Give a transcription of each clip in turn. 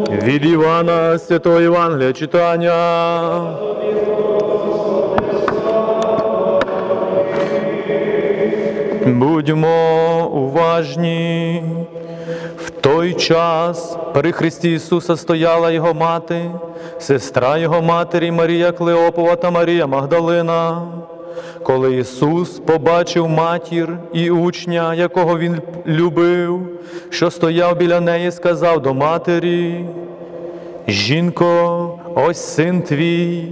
Від Івана Святого Євангелія читання. Будьмо уважні. В той час при Христі Ісуса стояла Його мати, сестра Його матері Марія Клеопова та Марія Магдалина. Коли Ісус побачив матір і учня, якого Він любив, що стояв біля неї, сказав до матері, Жінко, ось син твій.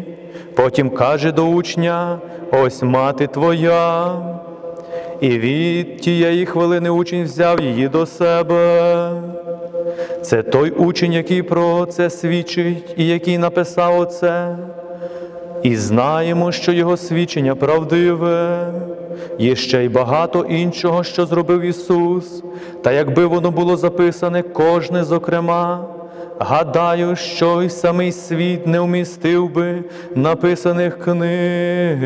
Потім каже до учня, ось мати твоя. І від тієї хвилини учень взяв її до себе. Це той учень, який про це свідчить і який написав оце. І знаємо, що його свідчення правдиве. Є ще й багато іншого, що зробив Ісус, та якби воно було записане кожне зокрема, гадаю, що й самий світ не вмістив би написаних книг.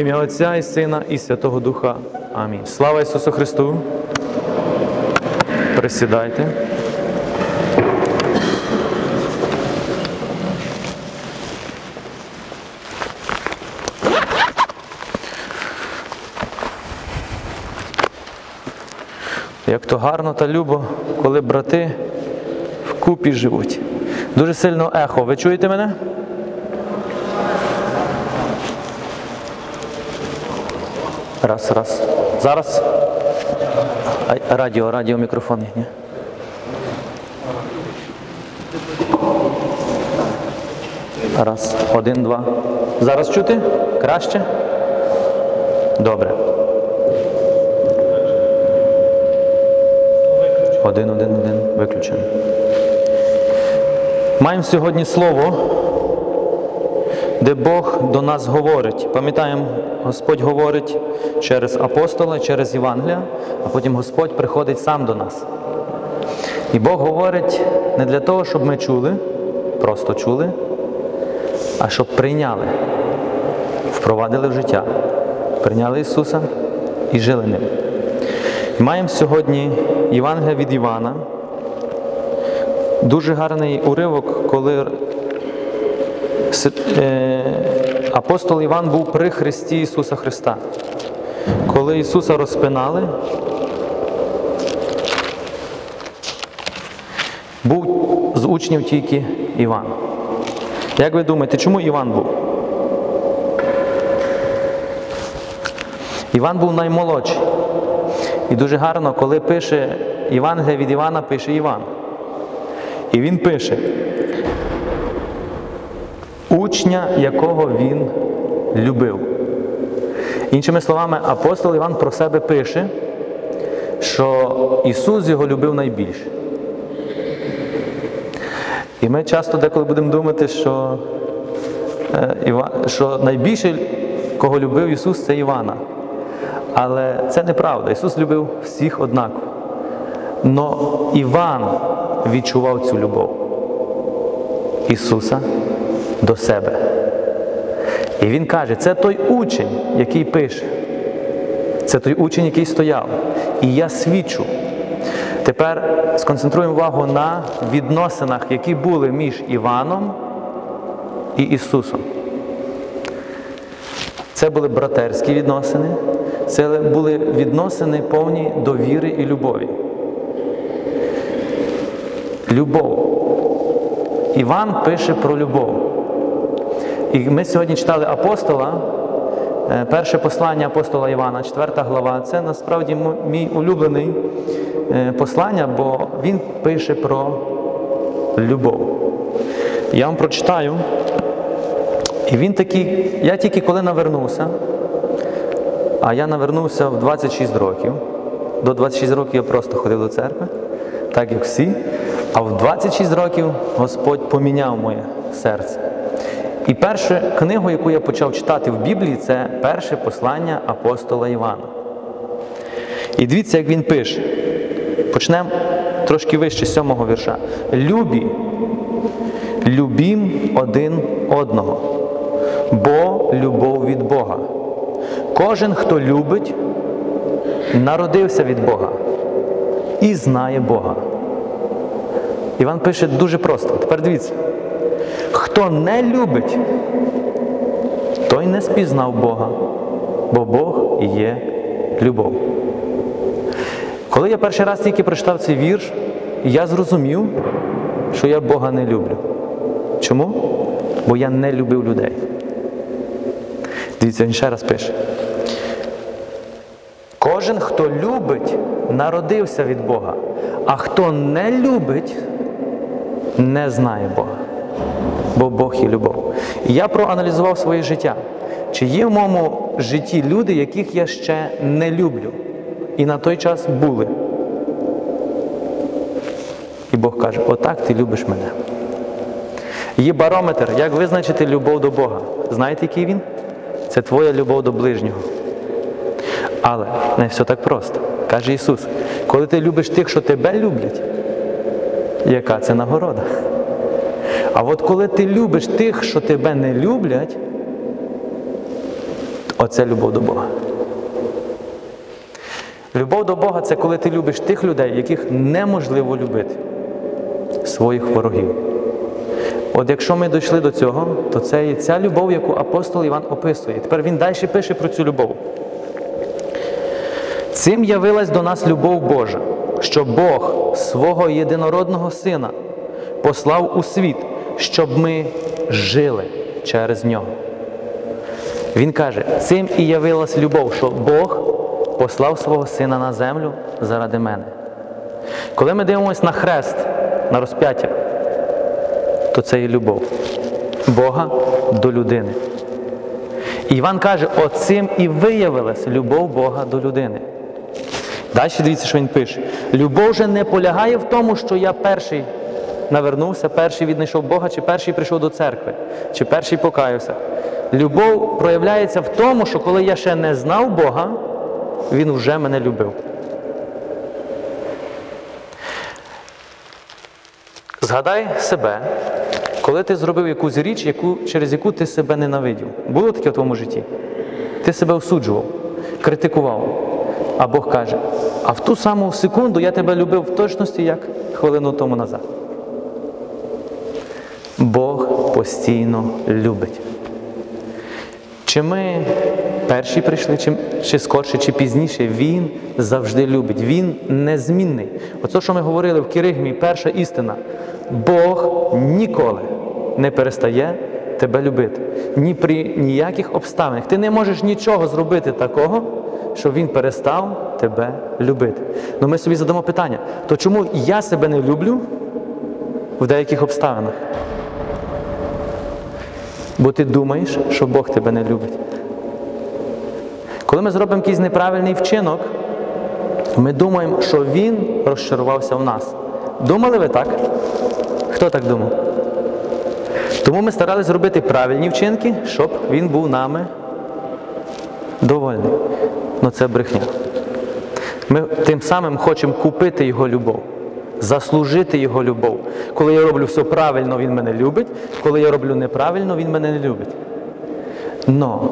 Ім'я Отця і Сина і Святого Духа. Амінь. Слава Ісусу Христу! Присідайте. Як то гарно та любо, коли брати вкупі живуть. Дуже сильно ехо. Ви чуєте мене? Раз, раз. Зараз. А, Радіо, радіо, мікрофон їхнє. Раз, один, два. Зараз чути? Краще? Добре. Один, один, один. Виключено. Маємо сьогодні слово, де Бог до нас говорить. Пам'ятаємо, Господь говорить через апостола, через Євангелія, а потім Господь приходить сам до нас. І Бог говорить не для того, щоб ми чули, просто чули, а щоб прийняли, впровадили в життя, прийняли Ісуса і жили ним. Маємо сьогодні Євангелія від Івана. Дуже гарний уривок, коли апостол Іван був при Христі Ісуса Христа. Коли Ісуса розпинали, був з учнів тільки Іван. Як ви думаєте, чому Іван був? Іван був наймолодший. І дуже гарно, коли пише Євангелія від Івана, пише Іван. І він пише, учня, якого він любив. Іншими словами, апостол Іван про себе пише, що Ісус його любив найбільше. І ми часто деколи будемо думати, що, е, що найбільше, кого любив Ісус, це Івана. Але це неправда. Ісус любив всіх однаково. Но Іван відчував цю любов Ісуса до себе. І він каже, це той учень, який пише. Це той учень, який стояв. І я свідчу. Тепер сконцентруємо увагу на відносинах, які були між Іваном і Ісусом. Це були братерські відносини, це були відносини повні довіри і любові. Любов. Іван пише про любов. І ми сьогодні читали апостола, е, перше послання апостола Івана, 4 глава. Це насправді мій улюблений е, послання, бо він пише про любов. Я вам прочитаю. І він такий, я тільки коли навернувся, а я навернувся в 26 років. До 26 років я просто ходив до церкви, так як всі. А в 26 років Господь поміняв моє серце. І першу книгу, яку я почав читати в Біблії, це перше послання апостола Івана. І дивіться, як він пише. Почнемо трошки вище сьомого вірша. Любі, любім один одного, бо любов від Бога. Кожен, хто любить, народився від Бога і знає Бога. Іван пише дуже просто. Тепер дивіться. Хто не любить, той не спізнав Бога, бо Бог є любов. Коли я перший раз тільки прочитав цей вірш, я зрозумів, що я Бога не люблю. Чому? Бо я не любив людей. Дивіться, він ще раз пише. Кожен, хто любить, народився від Бога, а хто не любить, не знає Бога. Бо Бог є любов. І я проаналізував своє життя. Чи є в моєму житті люди, яких я ще не люблю? І на той час були. І Бог каже: отак ти любиш мене. Є барометр, як визначити любов до Бога. Знаєте, який він? Це твоя любов до ближнього. Але не все так просто. Каже Ісус, коли ти любиш тих, що тебе люблять, яка це нагорода? А от коли ти любиш тих, що тебе не люблять, оце любов до Бога. Любов до Бога це коли ти любиш тих людей, яких неможливо любити, своїх ворогів. От якщо ми дійшли до цього, то це є ця любов, яку апостол Іван описує. Тепер він далі пише про цю любов. Цим явилась до нас любов Божа, що Бог свого єдинородного Сина послав у світ, щоб ми жили через нього. Він каже, цим і явилась любов, що Бог послав свого Сина на землю заради мене. Коли ми дивимося на хрест, на розп'яття, то це є любов Бога до людини. І Іван каже, оцим і виявилась любов Бога до людини. Далі дивіться, що він пише. Любов же не полягає в тому, що я перший навернувся, перший віднайшов Бога, чи перший прийшов до церкви, чи перший покаявся. Любов проявляється в тому, що коли я ще не знав Бога, Він вже мене любив. Згадай себе, коли ти зробив якусь річ, яку, через яку ти себе ненавидів. Було таке в твоєму житті? Ти себе осуджував, критикував. А Бог каже, а в ту саму секунду я тебе любив в точності, як хвилину тому назад. Бог постійно любить. Чи ми перші прийшли, чи, чи скорше, чи пізніше, Він завжди любить. Він незмінний. Оце, що ми говорили в Киригмі, перша істина. Бог ніколи не перестає тебе любити. Ні при ніяких обставинах. Ти не можеш нічого зробити такого, щоб він перестав тебе любити. Ну ми собі задамо питання: то чому я себе не люблю в деяких обставинах? Бо ти думаєш, що Бог тебе не любить. Коли ми зробимо якийсь неправильний вчинок, ми думаємо, що Він розчарувався в нас. Думали ви так? Хто так думав? Тому ми старалися зробити правильні вчинки, щоб він був нами довольний. Ну це брехня. Ми тим самим хочемо купити Його любов, заслужити Його любов. Коли я роблю все правильно, Він мене любить, коли я роблю неправильно, Він мене не любить. Но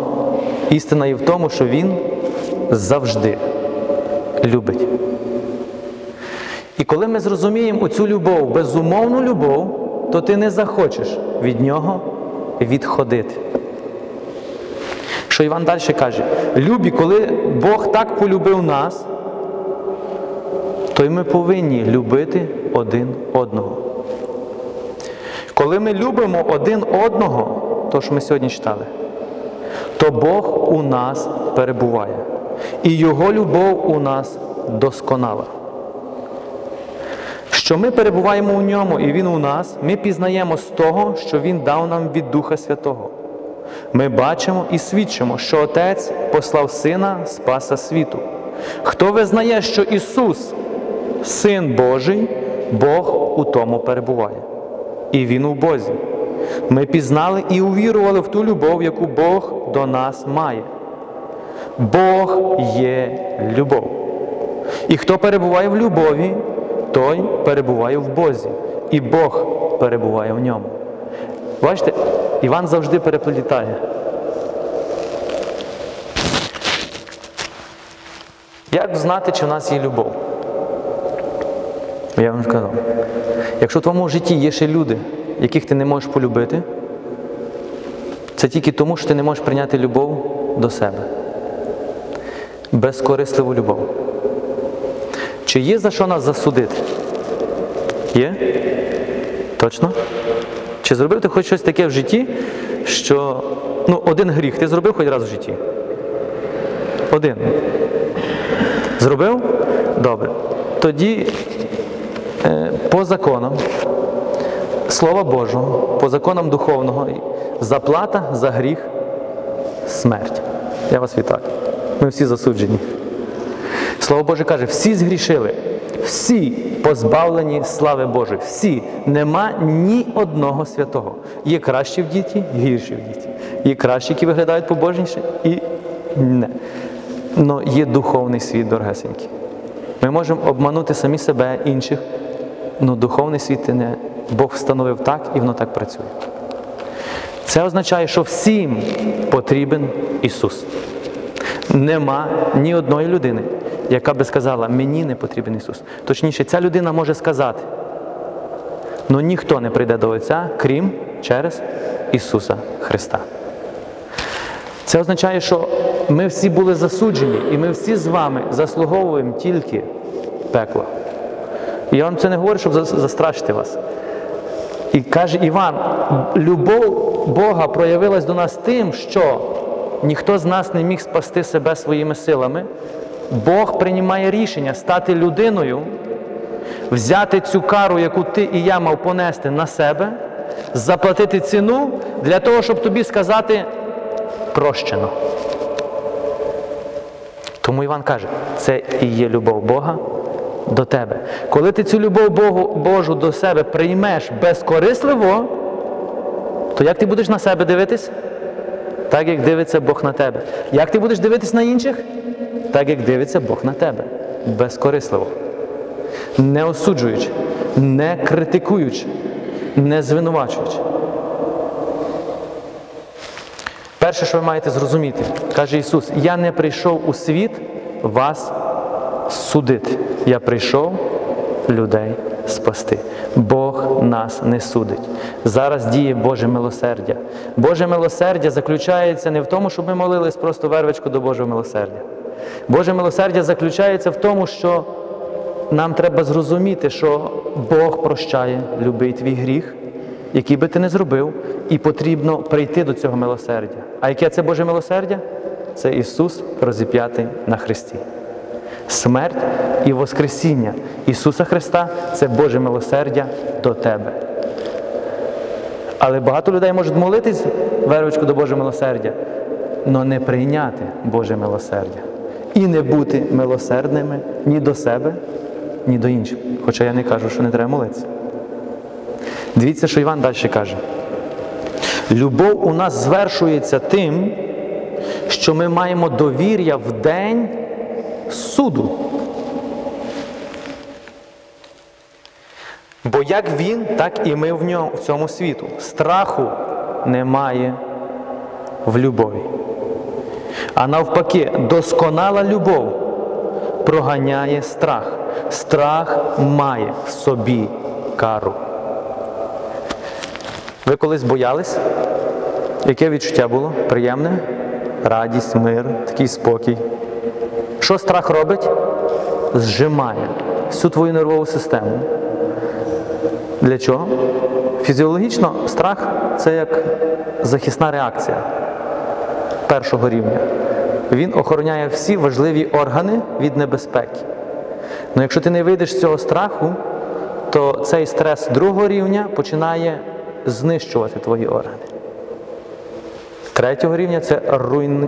істина є в тому, що Він завжди любить. І коли ми зрозуміємо оцю любов, безумовну любов, то ти не захочеш від нього відходити. Що Іван далі каже, любі, коли Бог так полюбив нас, то й ми повинні любити один одного. Коли ми любимо один одного, то що ми сьогодні читали, то Бог у нас перебуває. І Його любов у нас досконала. Що ми перебуваємо у ньому і Він у нас, ми пізнаємо з того, що Він дав нам від Духа Святого. Ми бачимо і свідчимо, що Отець послав Сина Спаса світу. Хто визнає, що Ісус, Син Божий, Бог у тому перебуває. І Він у Бозі. Ми пізнали і увірували в ту любов, яку Бог до нас має. Бог є любов. І хто перебуває в любові, той перебуває в Бозі, і Бог перебуває в ньому. Бачите, Іван завжди переплітає. Як знати, чи в нас є любов? Я вам сказав. Якщо в твоєму житті є ще люди, яких ти не можеш полюбити, це тільки тому, що ти не можеш прийняти любов до себе. Безкорисливу любов. Чи є за що нас засудити? Є? Точно? Чи зробив ти хоч щось таке в житті, що ну, один гріх ти зробив хоч раз в житті? Один. Зробив? Добре. Тоді по законам Слова Божого, по законам духовного, заплата за гріх смерть. Я вас вітаю. Ми всі засуджені. Слово Боже каже, всі згрішили, всі позбавлені слави Божої. Всі. Нема ні одного святого. Є кращі в діті, гірші в діті. Є кращі, які виглядають побожніше, і не. Но є духовний світ, дорогесенький. Ми можемо обманути самі себе, інших, але духовний світ не Бог встановив так і воно так працює. Це означає, що всім потрібен Ісус. Нема ні одної людини, яка би сказала, мені не потрібен Ісус. Точніше, ця людина може сказати, але ніхто не прийде до Отця, крім через Ісуса Христа. Це означає, що ми всі були засуджені, і ми всі з вами заслуговуємо тільки пекла. Я вам це не говорю, щоб застрашити вас. І каже Іван, любов Бога проявилась до нас тим, що ніхто з нас не міг спасти себе своїми силами. Бог приймає рішення стати людиною, взяти цю кару, яку ти і я мав понести на себе, заплатити ціну для того, щоб тобі сказати прощено. Тому Іван каже, це і є любов Бога до тебе. Коли ти цю любов Богу, Божу до себе приймеш безкорисливо, то як ти будеш на себе дивитись? Так, як дивиться Бог на тебе. Як ти будеш дивитись на інших? Так, як дивиться Бог на тебе. Безкорисливо. Не осуджуючи, не критикуючи, не звинувачуючи. Перше, що ви маєте зрозуміти, каже Ісус, я не прийшов у світ вас судити. Я прийшов людей спасти. Бог нас не судить. Зараз діє Боже милосердя. Боже милосердя заключається не в тому, щоб ми молились просто вервичку до Божого милосердя. Боже милосердя заключається в тому, що нам треба зрозуміти, що Бог прощає любий твій гріх, який би ти не зробив, і потрібно прийти до цього милосердя. А яке це Боже милосердя? Це Ісус розіп'ятий на Христі. Смерть і Воскресіння Ісуса Христа це Боже милосердя до тебе. Але багато людей можуть молитись вервичку до Божого милосердя, але не прийняти Боже милосердя. І не бути милосердними ні до себе, ні до інших. Хоча я не кажу, що не треба молитися. Дивіться, що Іван далі каже. Любов у нас звершується тим, що ми маємо довір'я в день суду. Бо як він, так і ми в ньому в цьому світу. Страху немає в любові. А навпаки, досконала любов проганяє страх. Страх має в собі кару. Ви колись боялись? Яке відчуття було? Приємне? Радість, мир, такий спокій. Що страх робить? Зжимає всю твою нервову систему. Для чого? Фізіологічно страх це як захисна реакція першого рівня. Він охороняє всі важливі органи від небезпеки. Але якщо ти не вийдеш з цього страху, то цей стрес другого рівня починає знищувати твої органи. Третього рівня це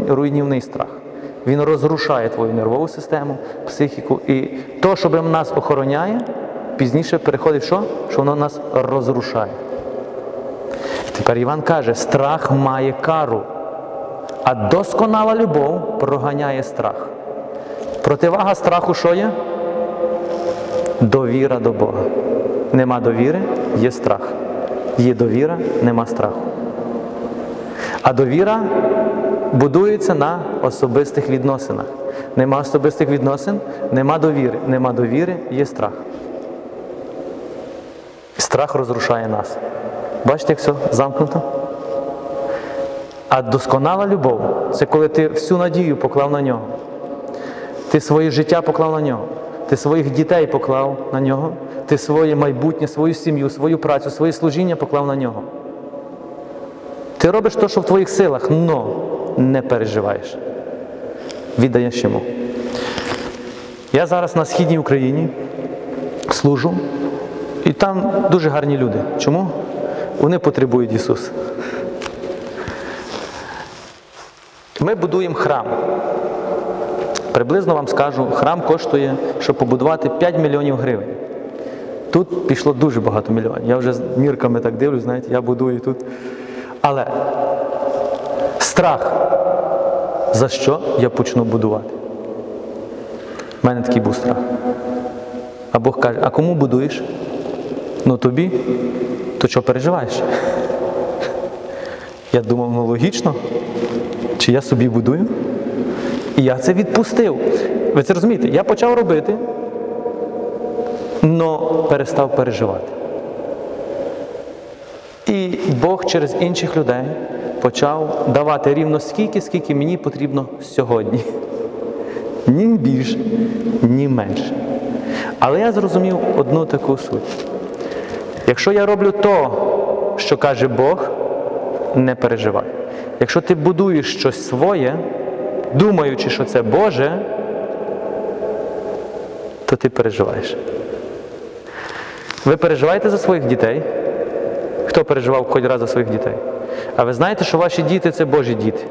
руйнівний страх. Він розрушає твою нервову систему, психіку. І то, що нас охороняє, пізніше переходить що? Що воно нас розрушає. Тепер Іван каже, страх має кару, а досконала любов проганяє страх. Противага страху що є? Довіра до Бога. Нема довіри, є страх. Є довіра, нема страху. А довіра будується на особистих відносинах, Нема особистих відносин, нема довіри. Нема довіри, є страх. Страх розрушає нас. Бачите, як все замкнуто? А досконала любов це коли ти всю надію поклав на нього. Ти своє життя поклав на нього. Ти своїх дітей поклав на нього. Ти своє майбутнє, свою сім'ю, свою працю, своє служіння поклав на нього. Ти робиш те, що в твоїх силах, але не переживаєш. Віддаєш йому. Я зараз на східній Україні служу, і там дуже гарні люди. Чому? Вони потребують Ісуса. Ми будуємо храм. Приблизно вам скажу, храм коштує, щоб побудувати 5 мільйонів гривень. Тут пішло дуже багато мільйонів. Я вже з мірками так дивлюсь, знаєте, я будую тут. Але страх, за що я почну будувати? У мене такий був страх. А Бог каже, а кому будуєш? Ну тобі, то що переживаєш? Я думав, ну логічно, чи я собі будую? І я це відпустив. Ви це розумієте? Я почав робити, але перестав переживати. Бог через інших людей почав давати рівно скільки, скільки мені потрібно сьогодні. Ні більше, ні менше. Але я зрозумів одну таку суть. Якщо я роблю то, що каже Бог, не переживай. Якщо ти будуєш щось своє, думаючи, що це Боже, то ти переживаєш. Ви переживаєте за своїх дітей? Хто переживав хоч раз за своїх дітей? А ви знаєте, що ваші діти це Божі діти.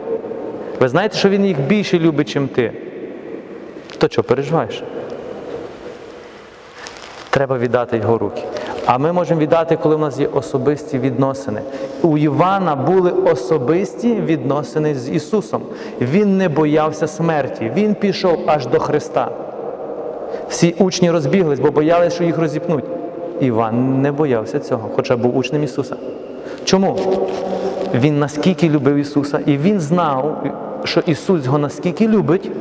Ви знаєте, що Він їх більше любить, ніж ти. То що переживаєш? Треба віддати його руки. А ми можемо віддати, коли в нас є особисті відносини. У Івана були особисті відносини з Ісусом. Він не боявся смерті, Він пішов аж до Христа. Всі учні розбіглись, бо боялися, що їх розіпнуть. Іван не боявся цього, хоча був учнем Ісуса. Чому? Він наскільки любив Ісуса, і він знав, що Ісус його наскільки любить,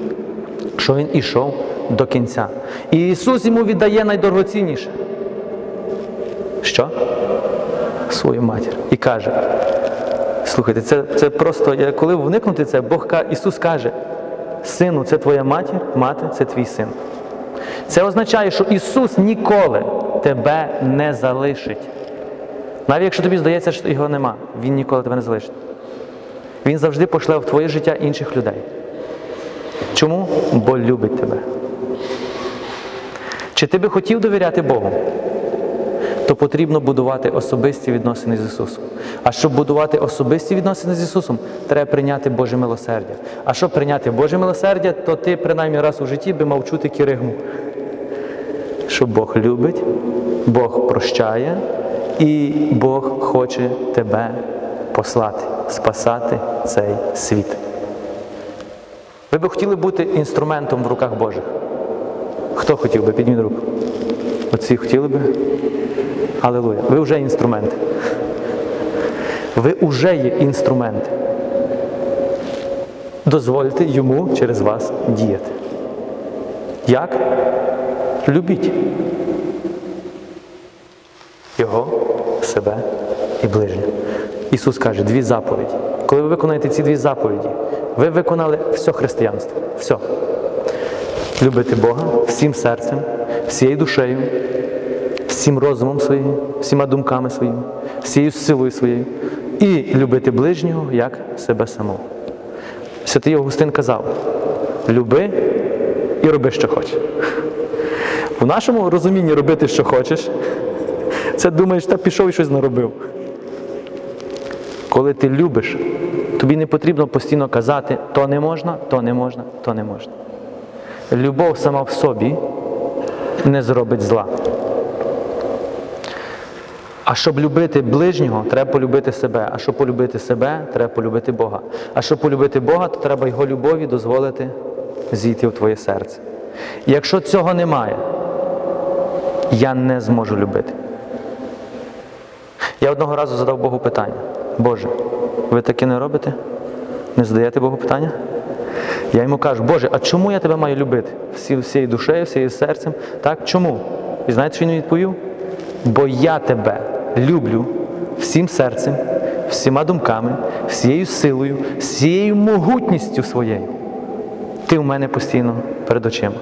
що Він ішов до кінця. І Ісус йому віддає найдорогоцінніше. Що? Свою матір. І каже. Слухайте, це це просто, коли вникнути це, Бог Ісус каже, сину, це твоя матір, мати це твій син. Це означає, що Ісус ніколи тебе не залишить. Навіть якщо тобі здається, що його нема, Він ніколи тебе не залишить. Він завжди пошле в твоє життя інших людей. Чому? Бо любить тебе. Чи ти би хотів довіряти Богу? То потрібно будувати особисті відносини з Ісусом. А щоб будувати особисті відносини з Ісусом, треба прийняти Боже милосердя. А щоб прийняти Боже милосердя, то ти принаймні раз у житті би мав чути кіригму. Що Бог любить, Бог прощає, і Бог хоче тебе послати, спасати цей світ. Ви би хотіли бути інструментом в руках Божих? Хто хотів би? Підніміть руку. Оці хотіли би? Аллилуйя. Ви вже інструмент. Ви вже є інструмент. Дозвольте йому через вас діяти. Як? Любіть його, себе і ближнього. Ісус каже, дві заповіді. Коли ви виконаєте ці дві заповіді, ви виконали все християнство. Все. Любити Бога всім серцем, всією душею, всім розумом своїм, всіма думками своїми, всією силою своєю. І любити ближнього як себе самого. Святий Августин казав: люби і роби, що хочеш. В нашому розумінні робити, що хочеш, це думаєш, та пішов і щось наробив. Коли ти любиш, тобі не потрібно постійно казати, то не можна, то не можна, то не можна. Любов сама в собі не зробить зла. А щоб любити ближнього, треба полюбити себе. А щоб полюбити себе, треба полюбити Бога. А щоб полюбити Бога, то треба Його любові дозволити зійти в твоє серце. І якщо цього немає, я не зможу любити. Я одного разу задав Богу питання. Боже, ви таке не робите? Не задаєте Богу питання? Я йому кажу, Боже, а чому я тебе маю любити? Всі, всією душею, всією серцем. Так? Чому? І знаєте, що він відповів? Бо я тебе люблю всім серцем, всіма думками, всією силою, всією могутністю своєю. Ти в мене постійно перед очима.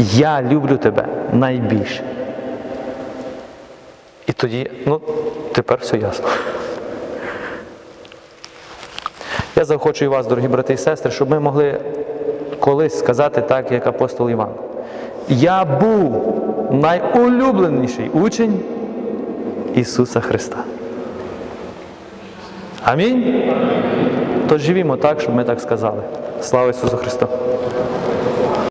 Я люблю тебе найбільше. І тоді, ну, тепер все ясно. Я заохочую вас, дорогі брати і сестри, щоб ми могли колись сказати так, як апостол Іван. Я був найулюбленіший учень Ісуса Христа. Амінь. Тож живімо так, щоб ми так сказали. Слава Ісусу Христу!